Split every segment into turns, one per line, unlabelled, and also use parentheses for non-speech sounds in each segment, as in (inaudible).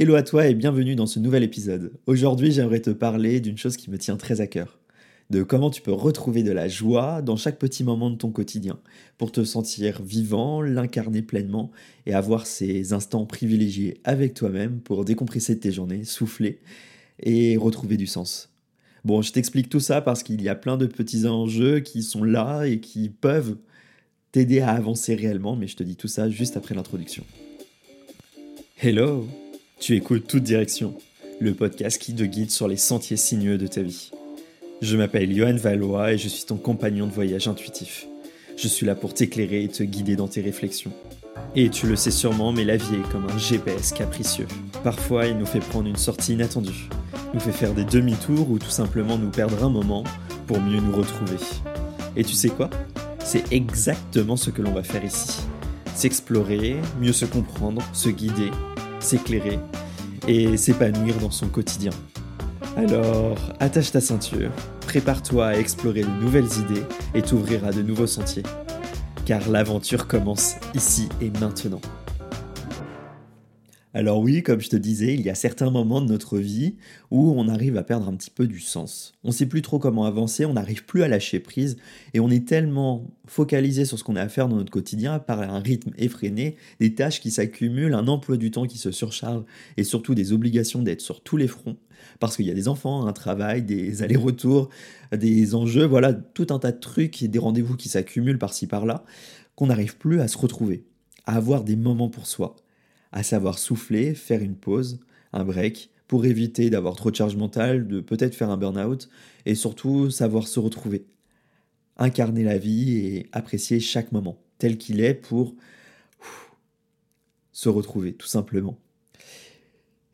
Hello à toi et bienvenue dans ce nouvel épisode. Aujourd'hui, j'aimerais te parler d'une chose qui me tient très à cœur. De comment tu peux retrouver de la joie dans chaque petit moment de ton quotidien pour te sentir vivant, l'incarner pleinement et avoir ces instants privilégiés avec toi-même pour décompresser tes journées, souffler et retrouver du sens. Bon, je t'explique tout ça parce qu'il y a plein de petits enjeux qui sont là et qui peuvent t'aider à avancer réellement, mais je te dis tout ça juste après l'introduction. Hello tu écoutes Toute Direction, le podcast qui te guide sur les sentiers sinueux de ta vie. Je m'appelle Johan Valois et je suis ton compagnon de voyage intuitif. Je suis là pour t'éclairer et te guider dans tes réflexions. Et tu le sais sûrement, mais la vie est comme un GPS capricieux. Parfois, il nous fait prendre une sortie inattendue, nous fait faire des demi-tours ou tout simplement nous perdre un moment pour mieux nous retrouver. Et tu sais quoi? C'est exactement ce que l'on va faire ici. S'explorer, mieux se comprendre, se guider s'éclairer et s'épanouir dans son quotidien. Alors, attache ta ceinture, prépare-toi à explorer de nouvelles idées et t'ouvrir à de nouveaux sentiers. Car l'aventure commence ici et maintenant. Alors oui, comme je te disais, il y a certains moments de notre vie où on arrive à perdre un petit peu du sens. On ne sait plus trop comment avancer, on n'arrive plus à lâcher prise et on est tellement focalisé sur ce qu'on a à faire dans notre quotidien par un rythme effréné, des tâches qui s'accumulent, un emploi du temps qui se surcharge et surtout des obligations d'être sur tous les fronts parce qu'il y a des enfants, un travail, des allers-retours, des enjeux, voilà, tout un tas de trucs et des rendez-vous qui s'accumulent par-ci par-là qu'on n'arrive plus à se retrouver, à avoir des moments pour soi à savoir souffler, faire une pause, un break, pour éviter d'avoir trop de charge mentale, de peut-être faire un burn-out, et surtout savoir se retrouver. Incarner la vie et apprécier chaque moment tel qu'il est pour se retrouver, tout simplement.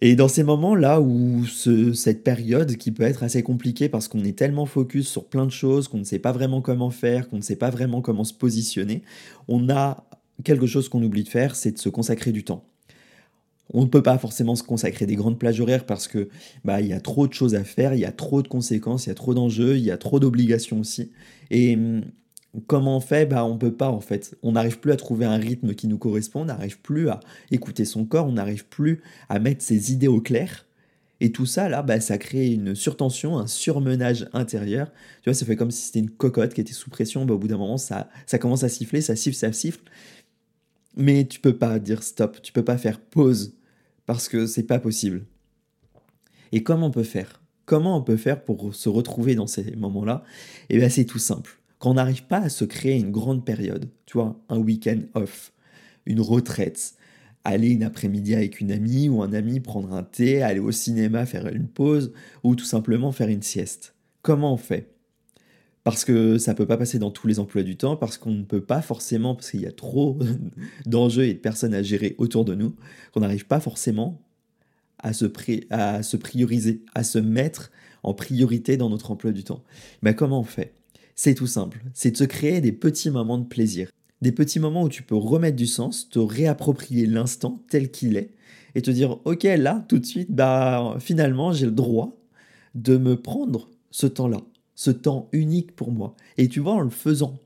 Et dans ces moments-là où cette période qui peut être assez compliquée parce qu'on est tellement focus sur plein de choses, qu'on ne sait pas vraiment comment faire, qu'on ne sait pas vraiment comment se positionner, on a quelque chose qu'on oublie de faire, c'est de se consacrer du temps. On ne peut pas forcément se consacrer des grandes plages horaires parce que bah il y a trop de choses à faire, il y a trop de conséquences, il y a trop d'enjeux, il y a trop d'obligations aussi. Et hum, comment on fait? Bah on peut pas en fait. On n'arrive plus à trouver un rythme qui nous correspond, on n'arrive plus à écouter son corps, on n'arrive plus à mettre ses idées au clair. Et tout ça, là, bah, ça crée une surtension, un surmenage intérieur. Tu vois, ça fait comme si c'était une cocotte qui était sous pression. Bah, au bout d'un moment, ça, ça commence à siffler, ça siffle, ça siffle. Mais tu peux pas dire stop, tu peux pas faire pause parce que c'est pas possible. Et comment on peut faire? Comment on peut faire pour se retrouver dans ces moments-là? Eh bien, c'est tout simple. Quand on n'arrive pas à se créer une grande période, tu vois, un week-end off, une retraite, aller une après-midi avec une amie ou un ami prendre un thé, aller au cinéma faire une pause ou tout simplement faire une sieste. Comment on fait? Parce que ça ne peut pas passer dans tous les emplois du temps, parce qu'on ne peut pas forcément, parce qu'il y a trop (laughs) d'enjeux et de personnes à gérer autour de nous, qu'on n'arrive pas forcément à se, prioriser, à se mettre en priorité dans notre emploi du temps. Mais comment on fait? C'est tout simple, c'est de se créer des petits moments de plaisir. Des petits moments où tu peux remettre du sens, te réapproprier l'instant tel qu'il est, et te dire, ok, là, tout de suite, bah, finalement, j'ai le droit de me prendre ce temps-là ce temps unique pour moi. Et tu vois, en le faisant,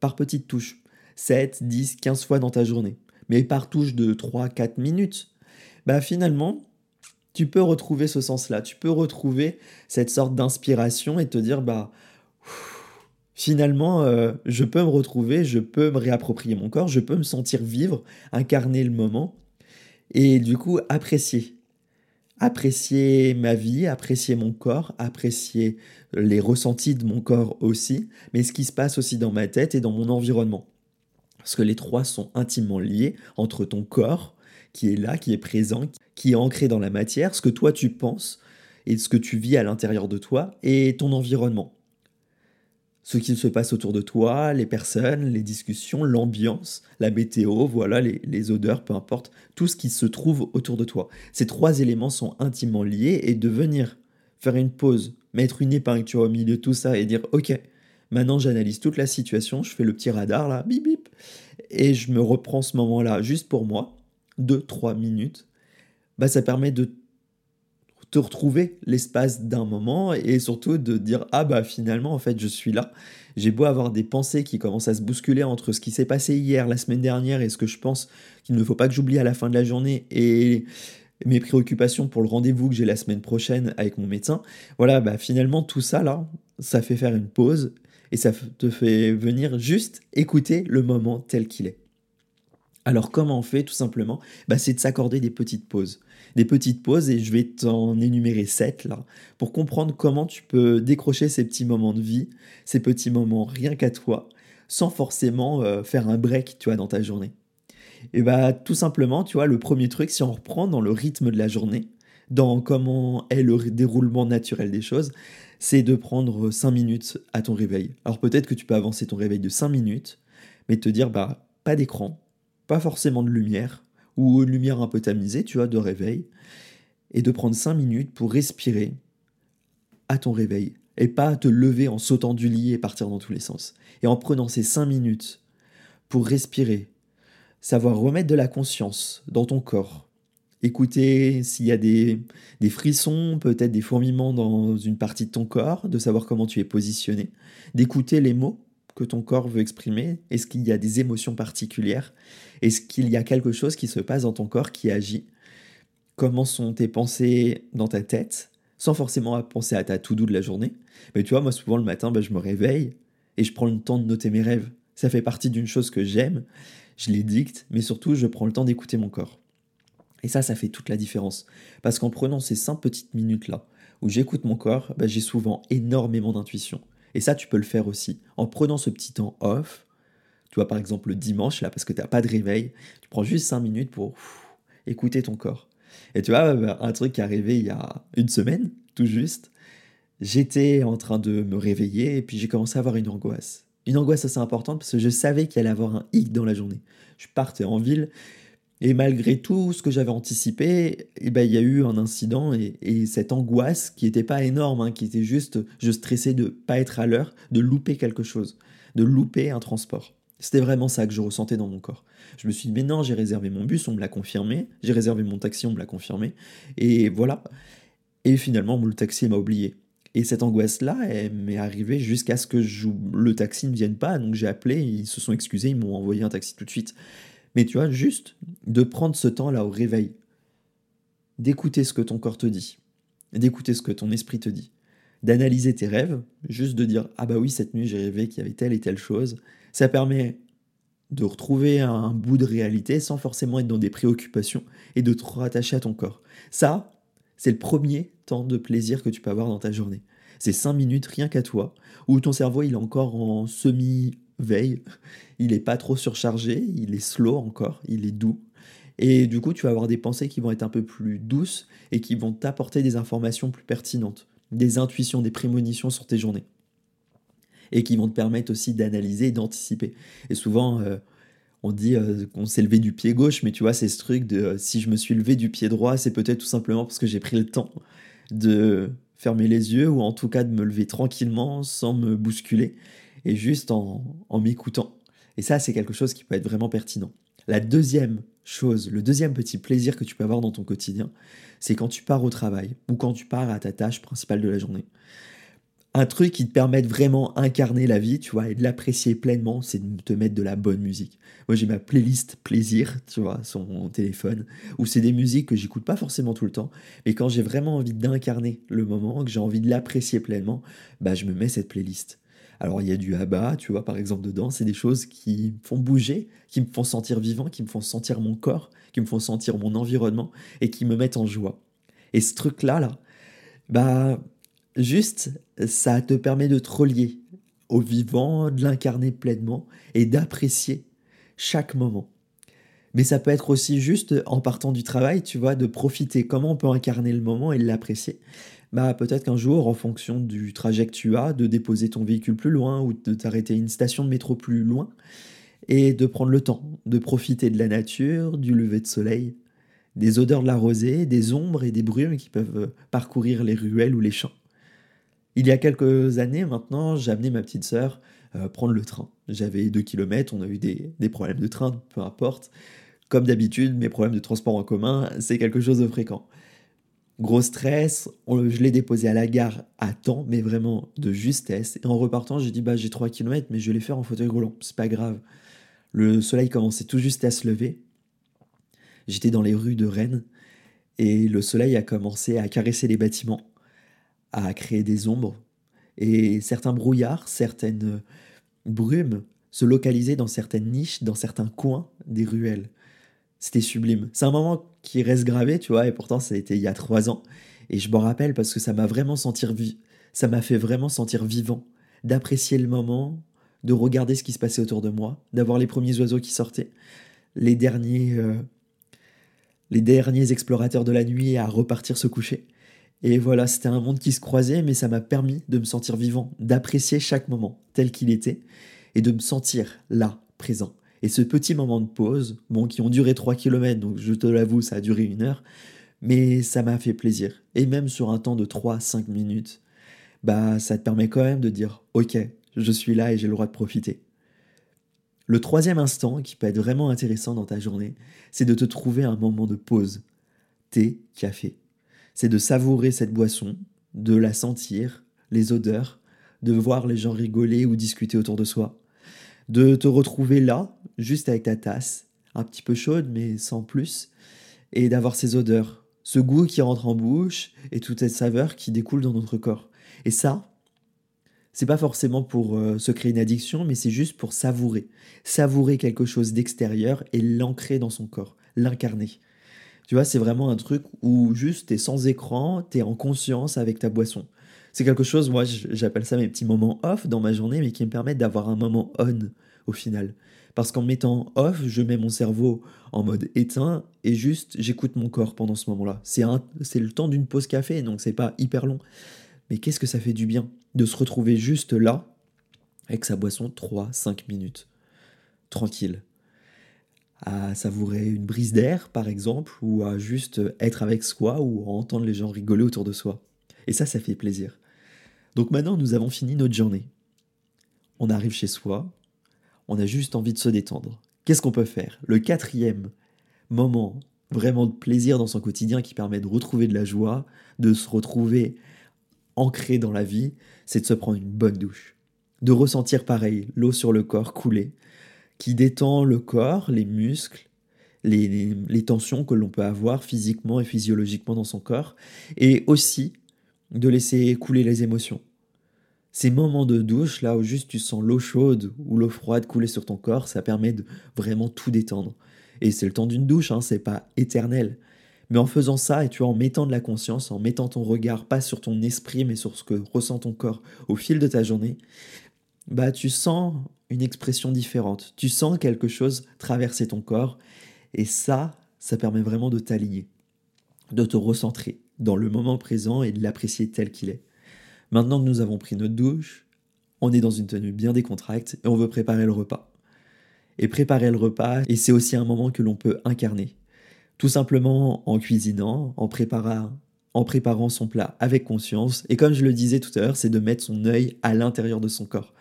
par petites touches, 7, 10, 15 fois dans ta journée, mais par touche de 3, 4 minutes, bah finalement, tu peux retrouver ce sens-là, tu peux retrouver cette sorte d'inspiration et te dire, bah, finalement, euh, je peux me retrouver, je peux me réapproprier mon corps, je peux me sentir vivre, incarner le moment, et du coup apprécier apprécier ma vie, apprécier mon corps, apprécier les ressentis de mon corps aussi, mais ce qui se passe aussi dans ma tête et dans mon environnement. Parce que les trois sont intimement liés entre ton corps, qui est là, qui est présent, qui est ancré dans la matière, ce que toi tu penses et ce que tu vis à l'intérieur de toi, et ton environnement ce qu'il se passe autour de toi, les personnes, les discussions, l'ambiance, la météo, voilà, les, odeurs, peu importe, tout ce qui se trouve autour de toi. Ces trois éléments sont intimement liés et de venir faire une pause, mettre une épingle tu au milieu de tout ça et dire ok, maintenant j'analyse toute la situation, je fais le petit radar là, bip bip, et je me reprends ce moment-là juste pour moi, deux, trois minutes, bah ça permet de te retrouver l'espace d'un moment et surtout de dire ah bah finalement en fait je suis là. J'ai beau avoir des pensées qui commencent à se bousculer entre ce qui s'est passé hier, la semaine dernière et ce que je pense qu'il ne faut pas que j'oublie à la fin de la journée et mes préoccupations pour le rendez-vous que j'ai la semaine prochaine avec mon médecin. Voilà, bah finalement tout ça là, ça fait faire une pause et ça te fait venir juste écouter le moment tel qu'il est. Alors comment on fait tout simplement? Bah, C'est de s'accorder des petites pauses. Des petites pauses et je vais t'en énumérer sept là pour comprendre comment tu peux décrocher ces petits moments de vie, ces petits moments rien qu'à toi, sans forcément euh, faire un break tu vois, dans ta journée. Et bah tout simplement, tu vois, le premier truc, si on reprend dans le rythme de la journée, dans comment est le déroulement naturel des choses, c'est de prendre 5 minutes à ton réveil. Alors peut-être que tu peux avancer ton réveil de 5 minutes, mais te dire, bah, pas d'écran, pas forcément de lumière, ou une lumière un peu tamisée, tu vois, de réveil, et de prendre 5 minutes pour respirer à ton réveil, et pas te lever en sautant du lit et partir dans tous les sens. Et en prenant ces 5 minutes pour respirer, savoir remettre de la conscience dans ton corps, écouter s'il y a des, des frissons, peut-être des fourmillements dans une partie de ton corps, de savoir comment tu es positionné, d'écouter les mots que ton corps veut exprimer, est-ce qu'il y a des émotions particulières, est-ce qu'il y a quelque chose qui se passe dans ton corps qui agit, comment sont tes pensées dans ta tête, sans forcément penser à ta tout doux de la journée. Mais tu vois, moi souvent le matin, ben, je me réveille et je prends le temps de noter mes rêves. Ça fait partie d'une chose que j'aime je les dicte, mais surtout je prends le temps d'écouter mon corps. Et ça, ça fait toute la différence. Parce qu'en prenant ces cinq petites minutes-là, où j'écoute mon corps, bah, j'ai souvent énormément d'intuition. Et ça, tu peux le faire aussi. En prenant ce petit temps off, tu vois, par exemple le dimanche, là, parce que tu n'as pas de réveil, tu prends juste cinq minutes pour écouter ton corps. Et tu vois, bah, un truc qui est arrivé il y a une semaine, tout juste, j'étais en train de me réveiller et puis j'ai commencé à avoir une angoisse une angoisse assez importante parce que je savais qu'il allait avoir un hic dans la journée. Je partais en ville et malgré tout ce que j'avais anticipé, eh ben, il y a eu un incident et, cette angoisse qui n'était pas énorme, hein, qui était juste, je stressais de pas être à l'heure, de louper quelque chose, de louper un transport. C'était vraiment ça que je ressentais dans mon corps. Je me suis dit, mais non, j'ai réservé mon bus, on me l'a confirmé. J'ai réservé mon taxi, on me l'a confirmé. Et voilà. Et finalement, le taxi m'a oublié. Et cette angoisse-là, elle m'est arrivée jusqu'à ce que le taxi ne vienne pas. Donc j'ai appelé, ils se sont excusés, ils m'ont envoyé un taxi tout de suite. Mais tu vois, juste de prendre ce temps-là au réveil, d'écouter ce que ton corps te dit, d'écouter ce que ton esprit te dit, d'analyser tes rêves, juste de dire Ah bah oui, cette nuit j'ai rêvé qu'il y avait telle et telle chose. Ça permet de retrouver un bout de réalité sans forcément être dans des préoccupations et de te rattacher à ton corps. Ça, c'est le premier temps de plaisir que tu peux avoir dans ta journée. C'est 5 minutes rien qu'à toi, où ton cerveau il est encore en semi-veille, il n'est pas trop surchargé, il est slow encore, il est doux. Et du coup, tu vas avoir des pensées qui vont être un peu plus douces et qui vont t'apporter des informations plus pertinentes, des intuitions, des prémonitions sur tes journées. Et qui vont te permettre aussi d'analyser et d'anticiper. Et souvent, euh, on dit euh, qu'on s'est levé du pied gauche, mais tu vois, c'est ce truc de euh, si je me suis levé du pied droit, c'est peut-être tout simplement parce que j'ai pris le temps de fermer les yeux ou en tout cas de me lever tranquillement sans me bousculer et juste en, en m'écoutant. Et ça, c'est quelque chose qui peut être vraiment pertinent. La deuxième chose, le deuxième petit plaisir que tu peux avoir dans ton quotidien, c'est quand tu pars au travail ou quand tu pars à ta tâche principale de la journée un truc qui te permet de vraiment incarner la vie, tu vois, et de l'apprécier pleinement, c'est de te mettre de la bonne musique. Moi, j'ai ma playlist plaisir, tu vois, sur mon téléphone, où c'est des musiques que j'écoute pas forcément tout le temps, mais quand j'ai vraiment envie d'incarner le moment, que j'ai envie de l'apprécier pleinement, bah, je me mets cette playlist. Alors, il y a du ABBA, tu vois, par exemple, dedans, c'est des choses qui me font bouger, qui me font sentir vivant, qui me font sentir mon corps, qui me font sentir mon environnement, et qui me mettent en joie. Et ce truc-là, là, bah, Juste, ça te permet de te relier au vivant, de l'incarner pleinement et d'apprécier chaque moment. Mais ça peut être aussi juste en partant du travail, tu vois, de profiter. Comment on peut incarner le moment et l'apprécier Bah peut-être qu'un jour, en fonction du trajet que tu as, de déposer ton véhicule plus loin ou de t'arrêter à une station de métro plus loin et de prendre le temps de profiter de la nature, du lever de soleil, des odeurs de la rosée, des ombres et des brumes qui peuvent parcourir les ruelles ou les champs. Il y a quelques années maintenant, j'ai amené ma petite sœur euh, prendre le train. J'avais deux kilomètres, on a eu des, problèmes de train, peu importe. Comme d'habitude, mes problèmes de transport en commun, c'est quelque chose de fréquent. Gros stress, je l'ai déposé à la gare à temps, mais vraiment de justesse. Et en repartant, j'ai dit bah j'ai 3 km, mais je vais les faire en fauteuil roulant, c'est pas grave. Le soleil commençait tout juste à se lever. J'étais dans les rues de Rennes Et le soleil a commencé à caresser les bâtiments, à créer des ombres, et certains brouillards, certaines brumes se localisaient dans certaines niches, dans certains coins des ruelles. C'était sublime. C'est un moment qui reste gravé, tu vois, et pourtant ça a été il y a trois ans. Et je m'en rappelle parce que ça m'a vraiment sentir ça m'a fait vraiment sentir vivant, d'apprécier le moment, de regarder ce qui se passait autour de moi, d'avoir les premiers oiseaux qui sortaient, les derniers, euh, les derniers explorateurs de la nuit à repartir se coucher. Et voilà, c'était un monde qui se croisait, mais ça m'a permis de me sentir vivant, d'apprécier chaque moment tel qu'il était, et de me sentir là, présent. Et ce petit moment de pause, bon, qui ont duré 3 km, donc je te l'avoue, ça a duré une heure, mais ça m'a fait plaisir. Et même sur un temps de 3-5 minutes, bah ça te permet quand même de dire ok, je suis là et j'ai le droit de profiter. Le troisième instant qui peut être vraiment intéressant dans ta journée, c'est de te trouver un moment de pause. Thé, café. C'est de savourer cette boisson, de la sentir, les odeurs, de voir les gens rigoler ou discuter autour de soi, de te retrouver là, juste avec ta tasse, un petit peu chaude mais sans plus, et d'avoir ces odeurs, ce goût qui rentre en bouche et toute cette saveur qui découle dans notre corps. Et ça, c'est pas forcément pour euh, se créer une addiction, mais c'est juste pour savourer. Savourer quelque chose d'extérieur et l'ancrer dans son corps, l'incarner. Tu vois, c'est vraiment un truc où juste t'es sans écran, t'es en conscience avec ta boisson. C'est quelque chose, moi j'appelle ça mes petits moments off dans ma journée, mais qui me permettent d'avoir un moment on au final. Parce qu'en mettant off, je mets mon cerveau en mode éteint et juste j'écoute mon corps pendant ce moment-là. C'est le temps d'une pause café, donc c'est pas hyper long. Mais qu'est-ce que ça fait du bien de se retrouver juste là, avec sa boisson 3-5 minutes, tranquille, à savourer une brise d'air par exemple, ou à juste être avec soi, ou à entendre les gens rigoler autour de soi. Et ça, ça fait plaisir. Donc maintenant, nous avons fini notre journée. On arrive chez soi, on a juste envie de se détendre. Qu'est-ce qu'on peut faire? Le quatrième moment vraiment de plaisir dans son quotidien qui permet de retrouver de la joie, de se retrouver ancré dans la vie, c'est de se prendre une bonne douche. De ressentir pareil, l'eau sur le corps couler, qui détend le corps, les muscles, les, tensions que l'on peut avoir physiquement et physiologiquement dans son corps, et aussi de laisser couler les émotions. Ces moments de douche, là où juste tu sens l'eau chaude ou l'eau froide couler sur ton corps, ça permet de vraiment tout détendre. Et c'est le temps d'une douche, hein, c'est pas éternel. Mais en faisant ça, et tu vois, en mettant de la conscience, en mettant ton regard pas sur ton esprit, mais sur ce que ressent ton corps au fil de ta journée, bah tu sens une expression différente. Tu sens quelque chose traverser ton corps. Et ça, ça permet vraiment de t'aligner, de te recentrer dans le moment présent et de l'apprécier tel qu'il est. Maintenant que nous avons pris notre douche, on est dans une tenue bien décontracte et on veut préparer le repas. Et préparer le repas, et c'est aussi un moment que l'on peut incarner. Tout simplement en cuisinant, en préparant, en préparant son plat avec conscience. Et comme je le disais tout à l'heure, c'est de mettre son œil à l'intérieur de son corps.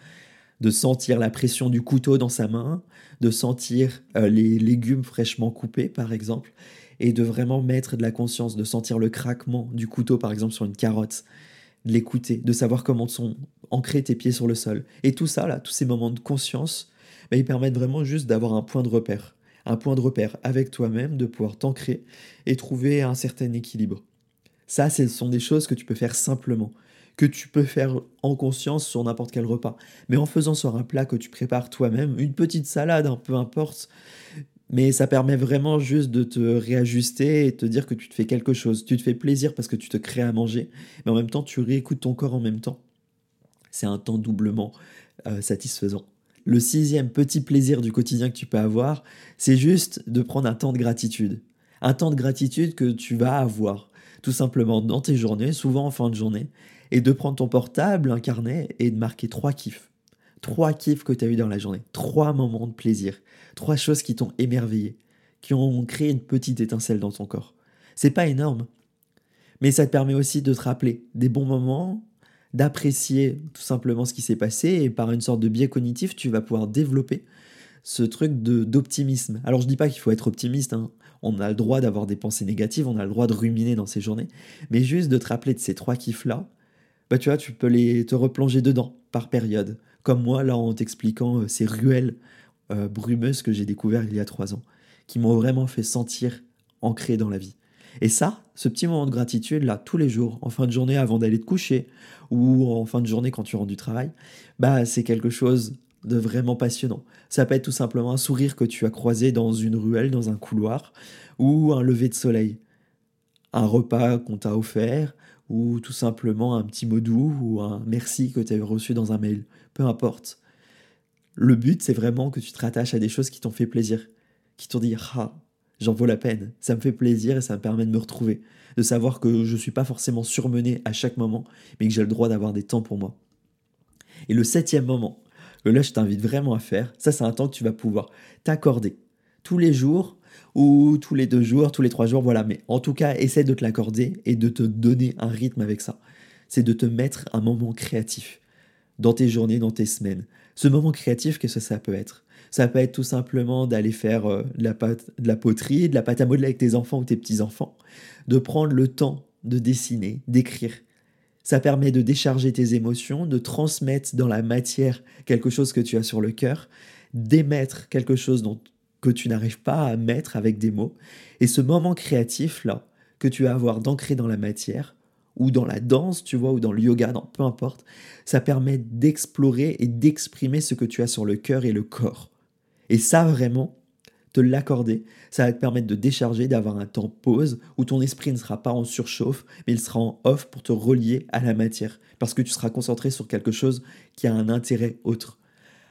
De sentir la pression du couteau dans sa main, de sentir euh, les légumes fraîchement coupés par exemple, et de vraiment mettre de la conscience, de sentir le craquement du couteau par exemple sur une carotte, de l'écouter, de savoir comment sont ancrés tes pieds sur le sol. Et tout ça, là, tous ces moments de conscience, bah, ils permettent vraiment juste d'avoir un point de repère un point de repère avec toi-même, de pouvoir t'ancrer et trouver un certain équilibre. Ça, ce sont des choses que tu peux faire simplement, que tu peux faire en conscience sur n'importe quel repas. Mais en faisant sur un plat que tu prépares toi-même, une petite salade, un peu importe, mais ça permet vraiment juste de te réajuster et te dire que tu te fais quelque chose. Tu te fais plaisir parce que tu te crées à manger, mais en même temps, tu réécoutes ton corps en même temps. C'est un temps doublement euh, satisfaisant. Le sixième petit plaisir du quotidien que tu peux avoir, c'est juste de prendre un temps de gratitude. Un temps de gratitude que tu vas avoir tout simplement dans tes journées, souvent en fin de journée, et de prendre ton portable, un carnet, et de marquer trois kiffs. Trois kiffs que tu as eu dans la journée. Trois moments de plaisir. Trois choses qui t'ont émerveillé, qui ont créé une petite étincelle dans ton corps. C'est pas énorme, mais ça te permet aussi de te rappeler des bons moments d'apprécier tout simplement ce qui s'est passé et par une sorte de biais cognitif, tu vas pouvoir développer ce truc de d'optimisme. Alors je dis pas qu'il faut être optimiste, hein. on a le droit d'avoir des pensées négatives, on a le droit de ruminer dans ces journées, mais juste de te rappeler de ces trois kiffs là, bah tu vois, tu peux les te replonger dedans par période. Comme moi là en t'expliquant euh, ces ruelles euh, brumeuses que j'ai découvert il y a trois ans, qui m'ont vraiment fait sentir ancré dans la vie. Et ça, ce petit moment de gratitude, là, tous les jours, en fin de journée avant d'aller te coucher, ou en fin de journée quand tu rentres du travail, bah, c'est quelque chose de vraiment passionnant. Ça peut être tout simplement un sourire que tu as croisé dans une ruelle, dans un couloir, ou un lever de soleil, un repas qu'on t'a offert, ou tout simplement un petit mot doux, ou un merci que tu as reçu dans un mail, peu importe. Le but, c'est vraiment que tu te rattaches à des choses qui t'ont fait plaisir, qui t'ont dit Ah, j'en vaut la peine, ça me fait plaisir et ça me permet de me retrouver, de savoir que je ne suis pas forcément surmené à chaque moment, mais que j'ai le droit d'avoir des temps pour moi. Et le septième moment, que là je t'invite vraiment à faire, ça c'est un temps que tu vas pouvoir t'accorder tous les jours ou tous les deux jours, tous les trois jours, voilà, mais en tout cas essaie de te l'accorder et de te donner un rythme avec ça. C'est de te mettre un moment créatif dans tes journées, dans tes semaines. Ce moment créatif, qu'est-ce que ça peut être? Ça peut être tout simplement d'aller faire euh, de, la pâte, de la poterie, de la pâte à modeler avec tes enfants ou tes petits-enfants, de prendre le temps de dessiner, d'écrire. Ça permet de décharger tes émotions, de transmettre dans la matière quelque chose que tu as sur le cœur, d'émettre quelque chose dont, que tu n'arrives pas à mettre avec des mots. Et ce moment créatif-là, que tu vas avoir d'ancrer dans la matière, ou dans la danse, tu vois, ou dans le yoga, peu importe, ça permet d'explorer et d'exprimer ce que tu as sur le cœur et le corps. Et ça, vraiment, te l'accorder, ça va te permettre de décharger, d'avoir un temps pause où ton esprit ne sera pas en surchauffe, mais il sera en off pour te relier à la matière, parce que tu seras concentré sur quelque chose qui a un intérêt autre.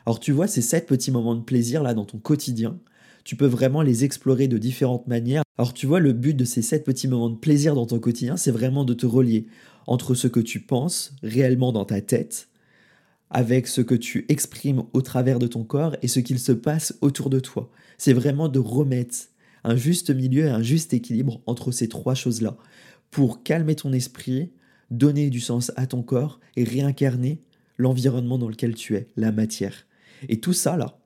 Alors tu vois, ces sept petits moments de plaisir là dans ton quotidien, tu peux vraiment les explorer de différentes manières. Alors tu vois, le but de ces sept petits moments de plaisir dans ton quotidien, c'est vraiment de te relier entre ce que tu penses réellement dans ta tête avec ce que tu exprimes au travers de ton corps et ce qu'il se passe autour de toi. C'est vraiment de remettre un juste milieu et un juste équilibre entre ces trois choses-là pour calmer ton esprit, donner du sens à ton corps et réincarner l'environnement dans lequel tu es, la matière. Et tout ça là,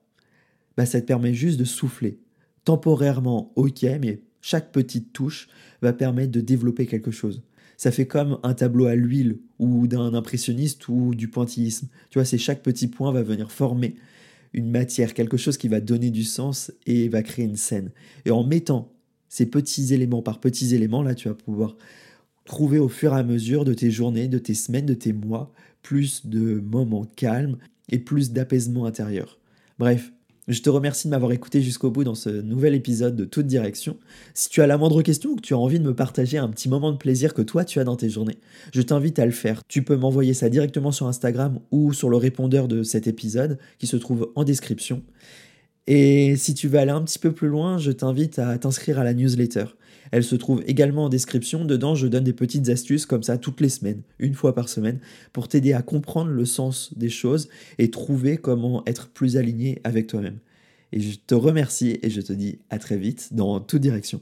bah, ça te permet juste de souffler. Temporairement, ok, mais chaque petite touche va permettre de développer quelque chose ça fait comme un tableau à l'huile ou d'un impressionniste ou du pointillisme. Tu vois, c'est chaque petit point va venir former une matière, quelque chose qui va donner du sens et va créer une scène. Et en mettant ces petits éléments par petits éléments, là, tu vas pouvoir trouver au fur et à mesure de tes journées, de tes semaines, de tes mois, plus de moments calmes et plus d'apaisement intérieur. Bref, je te remercie de m'avoir écouté jusqu'au bout dans ce nouvel épisode de Toute Direction. Si tu as la moindre question ou que tu as envie de me partager un petit moment de plaisir que toi tu as dans tes journées, je t'invite à le faire. Tu peux m'envoyer ça directement sur Instagram ou sur le répondeur de cet épisode qui se trouve en description. Et si tu veux aller un petit peu plus loin, je t'invite à t'inscrire à la newsletter. Elle se trouve également en description. Dedans, je donne des petites astuces comme ça toutes les semaines, une fois par semaine, pour t'aider à comprendre le sens des choses et trouver comment être plus aligné avec toi-même. Et je te remercie et je te dis à très vite dans toute direction.